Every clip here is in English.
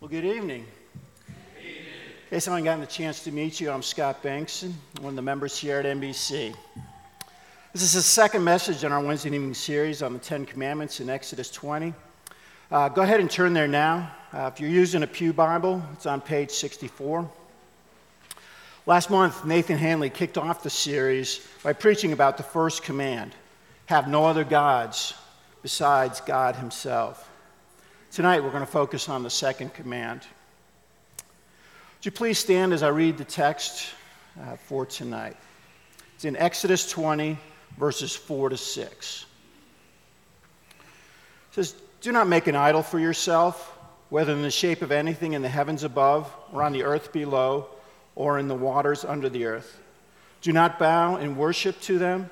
Well, good evening. In case I haven't gotten the chance to meet you, I'm Scott Banks, one of the members here at NBC. This is the second message in our Wednesday evening series on the Ten Commandments in Exodus 20. Uh, go ahead and turn there now. Uh, if you're using a Pew Bible, it's on page 64. Last month, Nathan Hanley kicked off the series by preaching about the first command have no other gods besides God Himself. Tonight, we're going to focus on the second command. Would you please stand as I read the text uh, for tonight? It's in Exodus 20, verses 4 to 6. It says, Do not make an idol for yourself, whether in the shape of anything in the heavens above, or on the earth below, or in the waters under the earth. Do not bow and worship to them.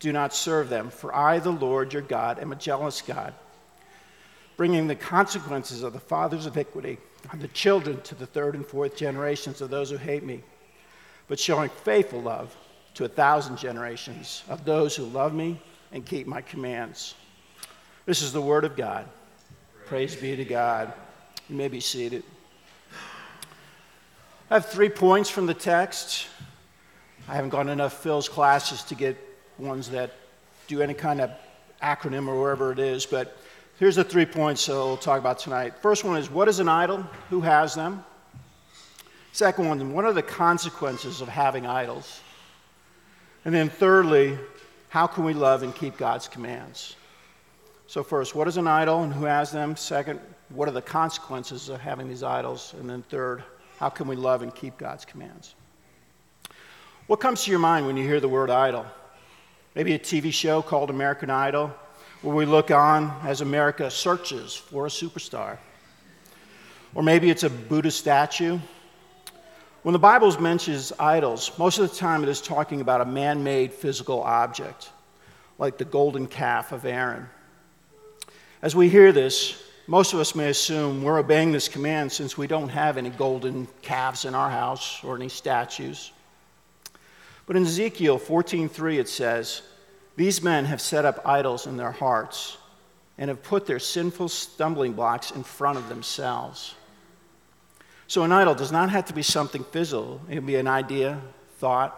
Do not serve them, for I, the Lord your God, am a jealous God bringing the consequences of the father's iniquity on the children to the third and fourth generations of those who hate me, but showing faithful love to a thousand generations of those who love me and keep my commands. This is the word of God. Praise, be to God. You may be seated. I have three points from the text. I haven't gone enough Phil's classes to get ones that do any kind of acronym or wherever it is, but Here's the three points that we'll talk about tonight. First one is what is an idol? Who has them? Second one, what are the consequences of having idols? And then thirdly, how can we love and keep God's commands? So, first, what is an idol and who has them? Second, what are the consequences of having these idols? And then third, how can we love and keep God's commands? What comes to your mind when you hear the word idol? Maybe a TV show called American Idol where we look on as America searches for a superstar. Or maybe it's a Buddha statue. When the Bible mentions idols, most of the time it is talking about a man made physical object, like the golden calf of Aaron. As we hear this, most of us may assume we're obeying this command since we don't have any golden calves in our house or any statues. But in Ezekiel 14:3 it says, these men have set up idols in their hearts and have put their sinful stumbling blocks in front of themselves. So, an idol does not have to be something physical, it can be an idea, thought,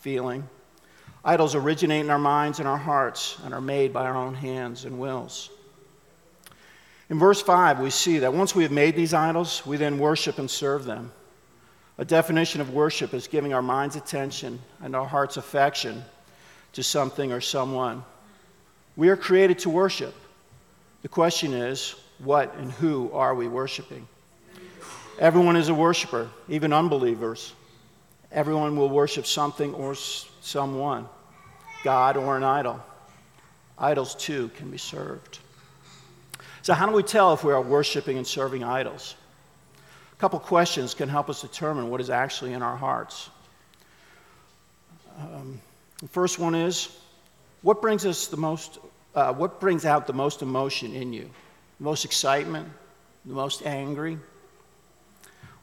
feeling. Idols originate in our minds and our hearts and are made by our own hands and wills. In verse 5, we see that once we have made these idols, we then worship and serve them. A definition of worship is giving our mind's attention and our heart's affection to something or someone. We are created to worship. The question is, what and who are we worshiping? Everyone is a worshiper, even unbelievers. Everyone will worship something or someone, God or an idol. Idols, too, can be served. So, how do we tell if we are worshiping and serving idols? A couple questions can help us determine what is actually in our hearts. Um, the first one is what brings us the most, uh, what brings out the most emotion in you? The most excitement? The most angry?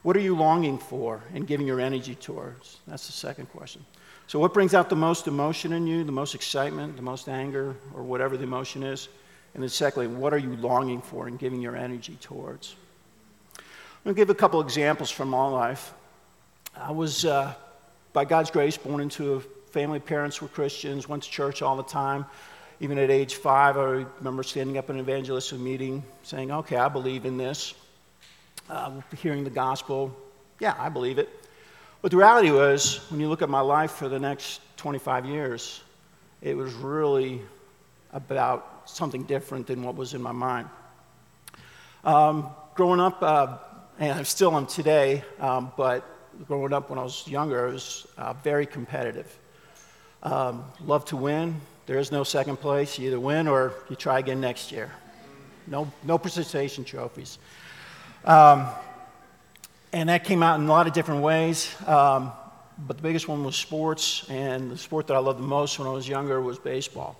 What are you longing for and giving your energy towards? That's the second question. So, what brings out the most emotion in you, the most excitement, the most anger, or whatever the emotion is? And then, secondly, what are you longing for and giving your energy towards? I'm going to give a couple examples from my life. I was, uh, by God's grace, born into a family parents were Christians, went to church all the time. Even at age five, I remember standing up in an evangelistic meeting saying, Okay, I believe in this. Uh, hearing the gospel, yeah, I believe it. But the reality was, when you look at my life for the next 25 years, it was really about something different than what was in my mind. Um, growing up, uh, and I still am today, um, but growing up when I was younger, I was uh, very competitive. Um, love to win. There is no second place. You either win or you try again next year. No, no participation trophies. Um, and that came out in a lot of different ways. Um, but the biggest one was sports, and the sport that I loved the most when I was younger was baseball.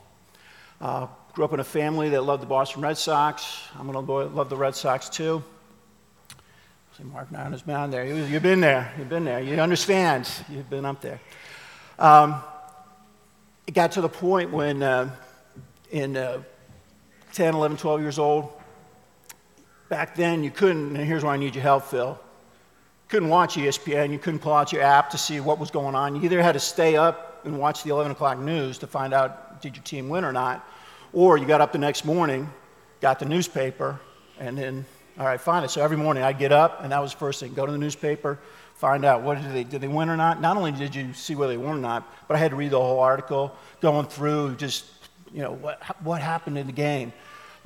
Uh, grew up in a family that loved the Boston Red Sox. I'm going to love the Red Sox too. See Mark now his mound there. You, have been there. You've been there. You understand. You've been up there. Um, it got to the point when uh, in uh, 10, 11, 12 years old, back then you couldn't, and here's where I need your help, Phil. Couldn't watch ESPN, you couldn't pull out your app to see what was going on. You either had to stay up and watch the 11 o'clock news to find out did your team win or not, or you got up the next morning, got the newspaper, and then, all right, find it. So every morning I'd get up, and that was the first thing go to the newspaper, find out what did they, did they win or not. Not only did you see whether they won or not, but I had to read the whole article, going through just, you know, what, what happened in the game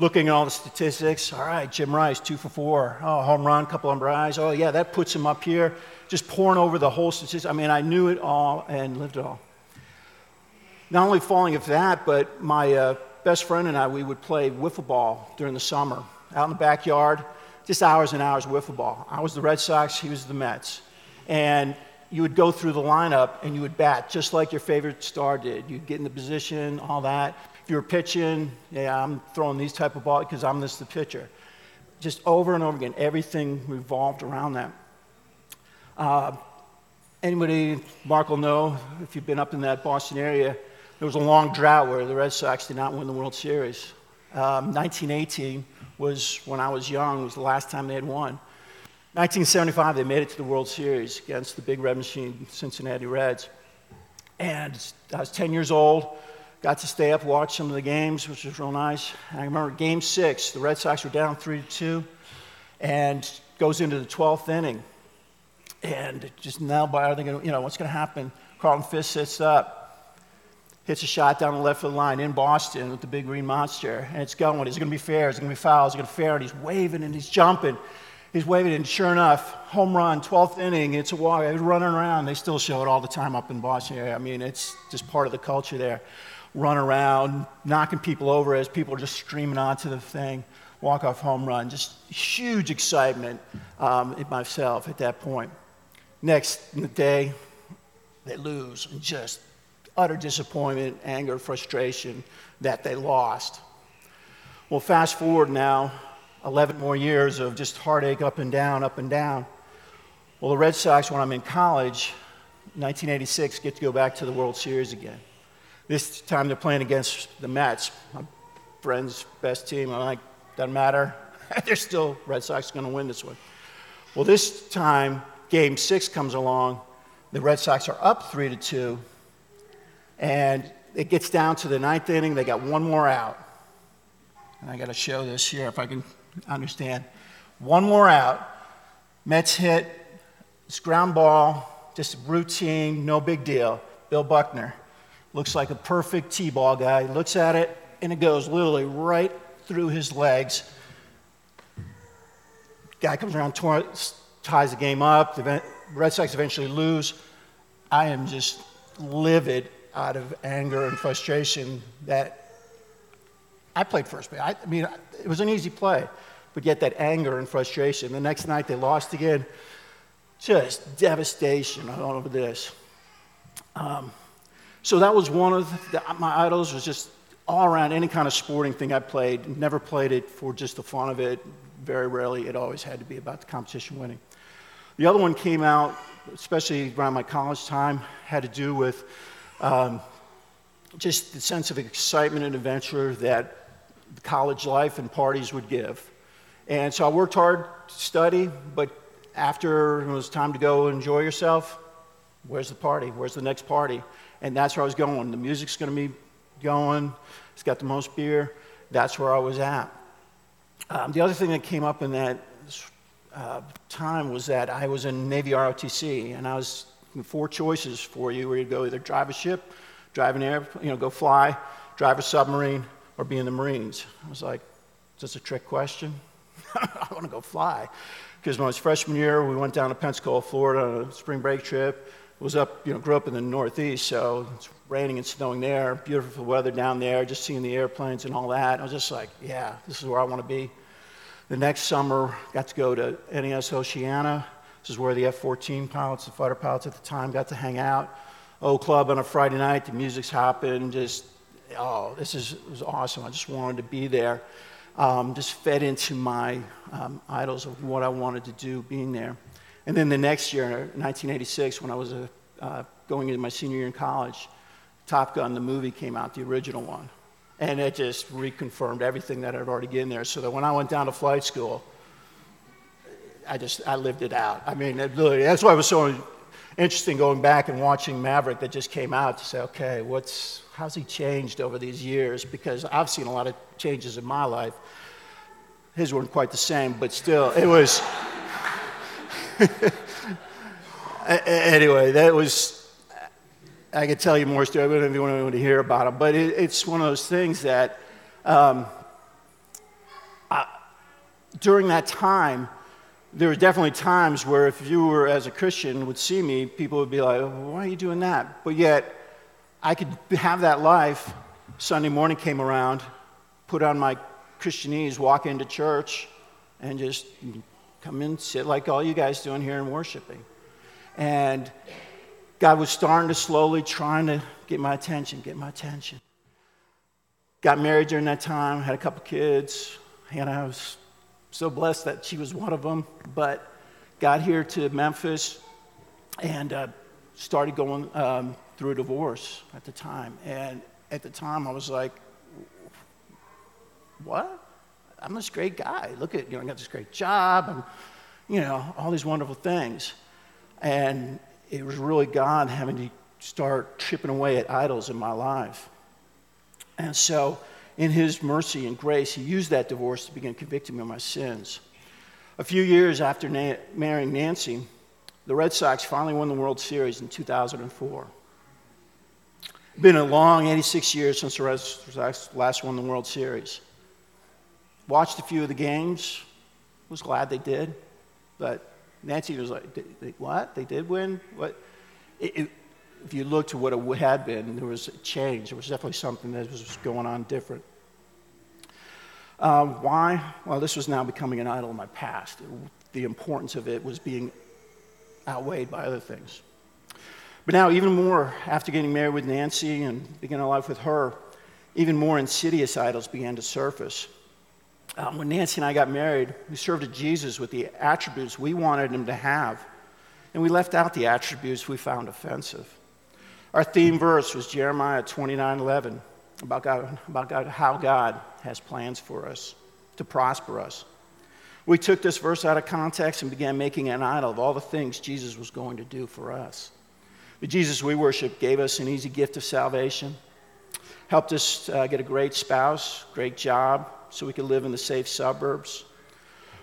looking at all the statistics. All right, Jim Rice, two for four. Oh, home run, couple of RBIs. Oh, yeah, that puts him up here. Just pouring over the whole statistics. I mean, I knew it all and lived it all. Not only falling into that, but my uh, best friend and I, we would play wiffle ball during the summer out in the backyard, just hours and hours of wiffle ball. I was the Red Sox, he was the Mets. And you would go through the lineup and you would bat just like your favorite star did. You'd get in the position, all that If you were pitching, yeah, I'm throwing these type of balls because I'm just the pitcher. Just over and over again, everything revolved around that. Uh, anybody, Mark will know, if you've been up in that Boston area, there was a long drought where the Red Sox did not win the World Series. Um, 1918 was when I was young, was the last time they had won. 1975, they made it to the World Series against the Big Red Machine Cincinnati Reds. And I was 10 years old. Got to stay up, watch some of the games, which was real nice. And I remember game six, the Red Sox were down 3 to 2, and goes into the 12th inning. And just now by, to, you know, what's going to happen? Carlton Fisk sits up, hits a shot down the left of the line in Boston with the big green monster, and it's going. Is it going to be fair? Is it going to be foul? Is it going to be fair? And he's waving and he's jumping. He's waving, and sure enough, home run, 12th inning, it's a walk. They're running around. They still show it all the time up in Boston. I mean, it's just part of the culture there run around, knocking people over as people are just streaming onto the thing, walk off home run. Just huge excitement um, in myself at that point. Next day, they lose, and just utter disappointment, anger, frustration that they lost. Well, fast forward now, 11 more years of just heartache up and down, up and down. Well, the Red Sox, when I'm in college, 1986, get to go back to the World Series again. This time they're playing against the Mets, my friend's best team. I'm like, doesn't matter. they're still Red Sox going to win this one. Well, this time, game six comes along. The Red Sox are up three to two, and it gets down to the ninth inning. They got one more out. And I got to show this here if I can understand. One more out. Mets hit. It's ground ball, just routine, no big deal. Bill Buckner Looks like a perfect T ball guy. He Looks at it, and it goes literally right through his legs. Guy comes around, ties the game up. The Red Sox eventually lose. I am just livid out of anger and frustration that I played first base. I, I mean, it was an easy play, but yet that anger and frustration. The next night they lost again. Just devastation over this. Um, so that was one of the, my idols was just all around any kind of sporting thing I played. Never played it for just the fun of it. Very rarely. It always had to be about the competition winning. The other one came out, especially around my college time, had to do with um, just the sense of excitement and adventure that college life and parties would give. And so I worked hard to study, but after it was time to go enjoy yourself, where's the party? Where's the next party? and that's where I was going. The music's going to be going. It's got the most beer. That's where I was at. Um, the other thing that came up in that uh, time was that I was in Navy ROTC, and I was four choices for you where you go either drive a ship, drive an air, you know, go fly, drive a submarine, or be in the Marines. I was like, is this a trick question? I want to go fly. Because when I was freshman year, we went down to Pensacola, Florida on a spring break trip was up, you know, grew up in the Northeast, so it's raining and snowing there, beautiful weather down there, just seeing the airplanes and all that. I was just like, yeah, this is where I want to be. The next summer, got to go to NAS Oceana. This is where the F 14 pilots, the fighter pilots at the time, got to hang out. O Club on a Friday night, the music's hopping, just, oh, this is was awesome. I just wanted to be there. Um, just fed into my um, idols of what I wanted to do being there. And then the next year, 1986, when I was a, uh, going into my senior year in college, Top Gun, the movie, came out, the original one. And it just reconfirmed everything that I'd already been there. So that when I went down to flight school, I just I lived it out. I mean, really, that's why I was so interesting going back and watching Maverick that just came out to say, okay, what's how's he changed over these years? Because I've seen a lot of changes in my life. His weren't quite the same, but still, it was. anyway, that was. I could tell you more stories. I don't know if you want to hear about them, but it, it's one of those things that um, I, during that time, there were definitely times where if you were as a Christian would see me, people would be like, "Why are you doing that?" But yet, I could have that life. Sunday morning came around, put on my Christianese, walk into church, and just come in, sit like all you guys doing here and worshiping. And God was starting to slowly trying to get my attention, get my attention. Got married during that time, had a couple kids, and I was so blessed that she was one of them. But got here to Memphis and uh, started going um, through a divorce at the time. And at the time, I was like, what? I'm this great guy. Look at, you know, I got this great job and, you know, all these wonderful things. And it was really God having to start chipping away at idols in my life. And so, in His mercy and grace, He used that divorce to begin convicting me of my sins. A few years after na- marrying Nancy, the Red Sox finally won the World Series in 2004. It's Been a long 86 years since the Red Sox last won the World Series. Watched a few of the games, was glad they did, but Nancy was like, What? They did win? What? It, it, if you looked to what it had been, there was a change. There was definitely something that was going on different. Um, why? Well, this was now becoming an idol in my past. The importance of it was being outweighed by other things. But now, even more, after getting married with Nancy and beginning life with her, even more insidious idols began to surface. Um, when Nancy and I got married, we served a Jesus with the attributes we wanted him to have, and we left out the attributes we found offensive. Our theme verse was Jeremiah 29 11, about, God, about God, how God has plans for us to prosper us. We took this verse out of context and began making an idol of all the things Jesus was going to do for us. The Jesus we worship gave us an easy gift of salvation, helped us uh, get a great spouse, great job, so we could live in the safe suburbs.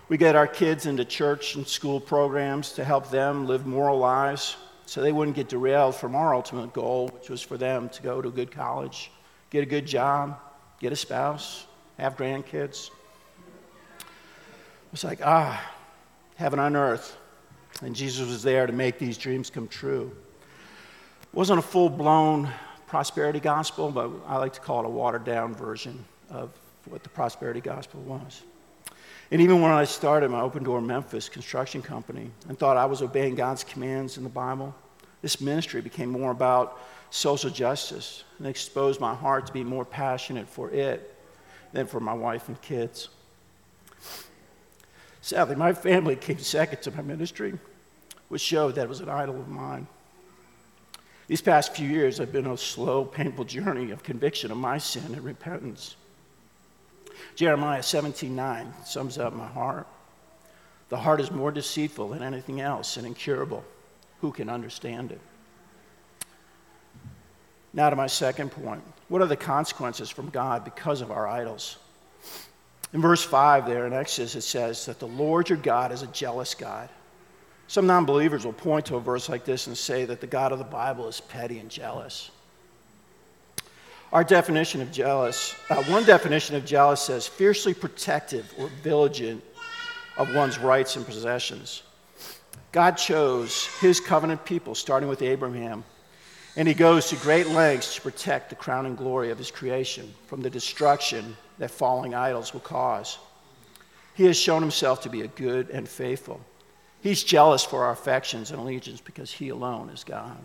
We get our kids into church and school programs to help them live moral lives so they wouldn't get derailed from our ultimate goal, which was for them to go to a good college, get a good job, get a spouse, have grandkids. It's like, ah, heaven on earth. And Jesus was there to make these dreams come true. It wasn't a full blown prosperity gospel, but I like to call it a watered down version of what the prosperity gospel was. And even when I started my Open Door Memphis construction company and thought I was obeying God's commands in the Bible, this ministry became more about social justice and exposed my heart to be more passionate for it than for my wife and kids. Sadly, my family came second to my ministry, which showed that it was an idol of mine. These past few years have been a slow, painful journey of conviction of my sin and repentance. Jeremiah 17:9 sums up my heart. The heart is more deceitful than anything else and incurable. Who can understand it? Now to my second point. What are the consequences from God because of our idols? In verse 5 there in Exodus, it says that the Lord your God is a jealous God. Some non believers will point to a verse like this and say that the God of the Bible is petty and jealous. Our definition of jealous, uh, one definition of jealous says fiercely protective or vigilant of one's rights and possessions. God chose his covenant people, starting with Abraham, and he goes to great lengths to protect the crowning glory of his creation from the destruction that falling idols will cause. He has shown himself to be a good and faithful. He's jealous for our affections and allegiance because he alone is God.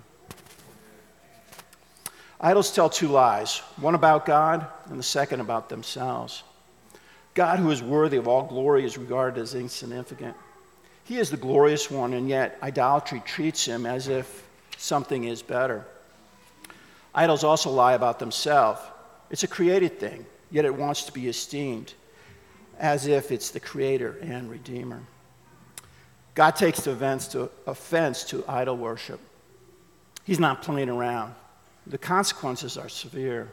Idols tell two lies one about God and the second about themselves. God, who is worthy of all glory, is regarded as insignificant. He is the glorious one, and yet idolatry treats him as if something is better. Idols also lie about themselves. It's a created thing, yet it wants to be esteemed as if it's the creator and redeemer. God takes offense to, offense to idol worship. He's not playing around. The consequences are severe.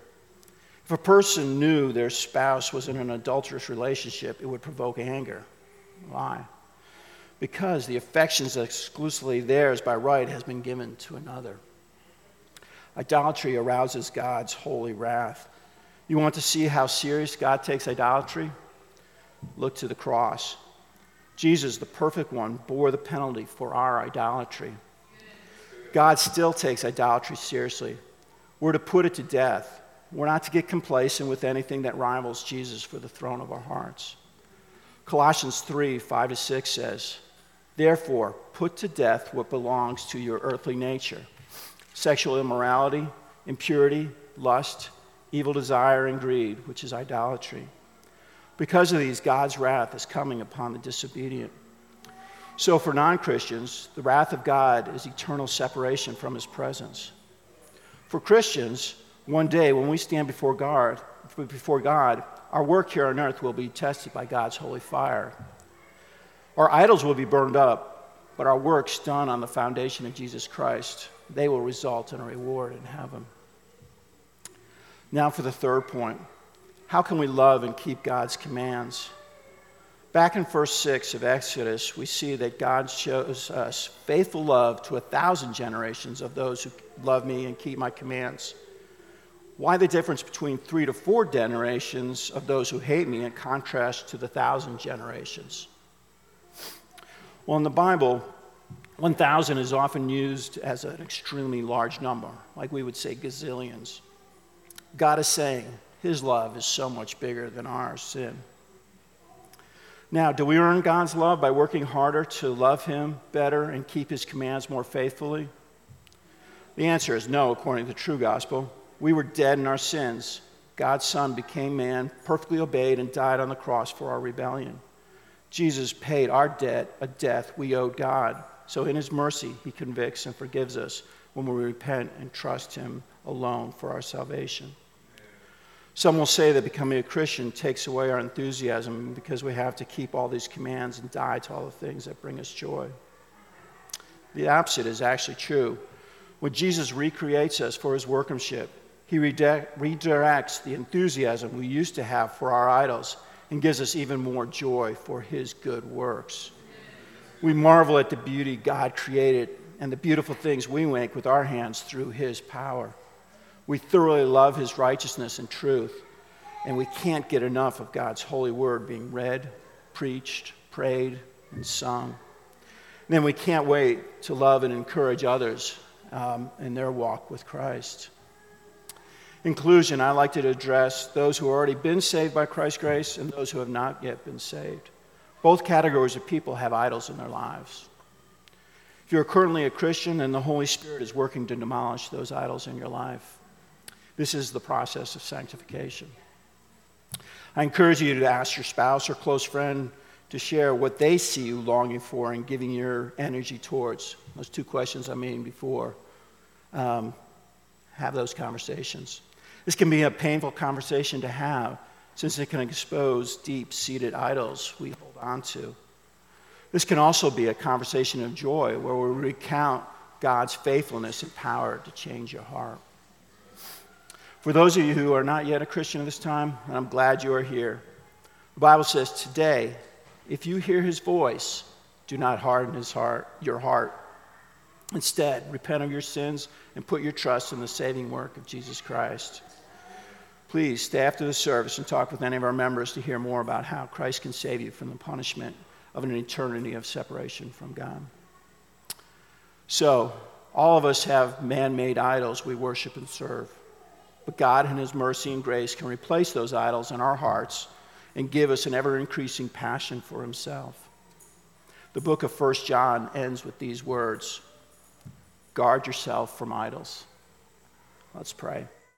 If a person knew their spouse was in an adulterous relationship, it would provoke anger. Why? Because the affections exclusively theirs by right has been given to another. Idolatry arouses God's holy wrath. You want to see how serious God takes idolatry? Look to the cross. Jesus, the perfect one, bore the penalty for our idolatry. God still takes idolatry seriously. We're to put it to death. We're not to get complacent with anything that rivals Jesus for the throne of our hearts. Colossians 3 5 to 6 says, Therefore, put to death what belongs to your earthly nature sexual immorality, impurity, lust, evil desire, and greed, which is idolatry. Because of these, God's wrath is coming upon the disobedient. So, for non Christians, the wrath of God is eternal separation from his presence. For Christians, one day when we stand before God, before God, our work here on earth will be tested by God's holy fire. Our idols will be burned up, but our works done on the foundation of Jesus Christ, they will result in a reward in heaven. Now for the third point. How can we love and keep God's commands? Back in verse 6 of Exodus, we see that God shows us faithful love to a thousand generations of those who love me and keep my commands. Why the difference between three to four generations of those who hate me in contrast to the thousand generations? Well, in the Bible, 1,000 is often used as an extremely large number, like we would say gazillions. God is saying, his love is so much bigger than our sin. Now, do we earn God's love by working harder to love Him better and keep His commands more faithfully? The answer is no, according to the true gospel. We were dead in our sins. God's Son became man, perfectly obeyed, and died on the cross for our rebellion. Jesus paid our debt, a death we owed God. So, in His mercy, He convicts and forgives us when we repent and trust Him alone for our salvation. Some will say that becoming a Christian takes away our enthusiasm because we have to keep all these commands and die to all the things that bring us joy. The opposite is actually true. When Jesus recreates us for his workmanship, he redirects the enthusiasm we used to have for our idols and gives us even more joy for his good works. We marvel at the beauty God created and the beautiful things we make with our hands through his power. We thoroughly love his righteousness and truth, and we can't get enough of God's holy word being read, preached, prayed, and sung. And then we can't wait to love and encourage others um, in their walk with Christ. In conclusion, I'd like to address those who have already been saved by Christ's grace and those who have not yet been saved. Both categories of people have idols in their lives. If you're currently a Christian, then the Holy Spirit is working to demolish those idols in your life. This is the process of sanctification. I encourage you to ask your spouse or close friend to share what they see you longing for and giving your energy towards. Those two questions I made before. Um, have those conversations. This can be a painful conversation to have since it can expose deep seated idols we hold on to. This can also be a conversation of joy where we recount God's faithfulness and power to change your heart. For those of you who are not yet a Christian at this time, and I'm glad you are here, the Bible says today, if you hear his voice, do not harden his heart, your heart. Instead, repent of your sins and put your trust in the saving work of Jesus Christ. Please stay after the service and talk with any of our members to hear more about how Christ can save you from the punishment of an eternity of separation from God. So, all of us have man made idols we worship and serve. But God, in His mercy and grace, can replace those idols in our hearts and give us an ever increasing passion for Himself. The book of 1 John ends with these words Guard yourself from idols. Let's pray.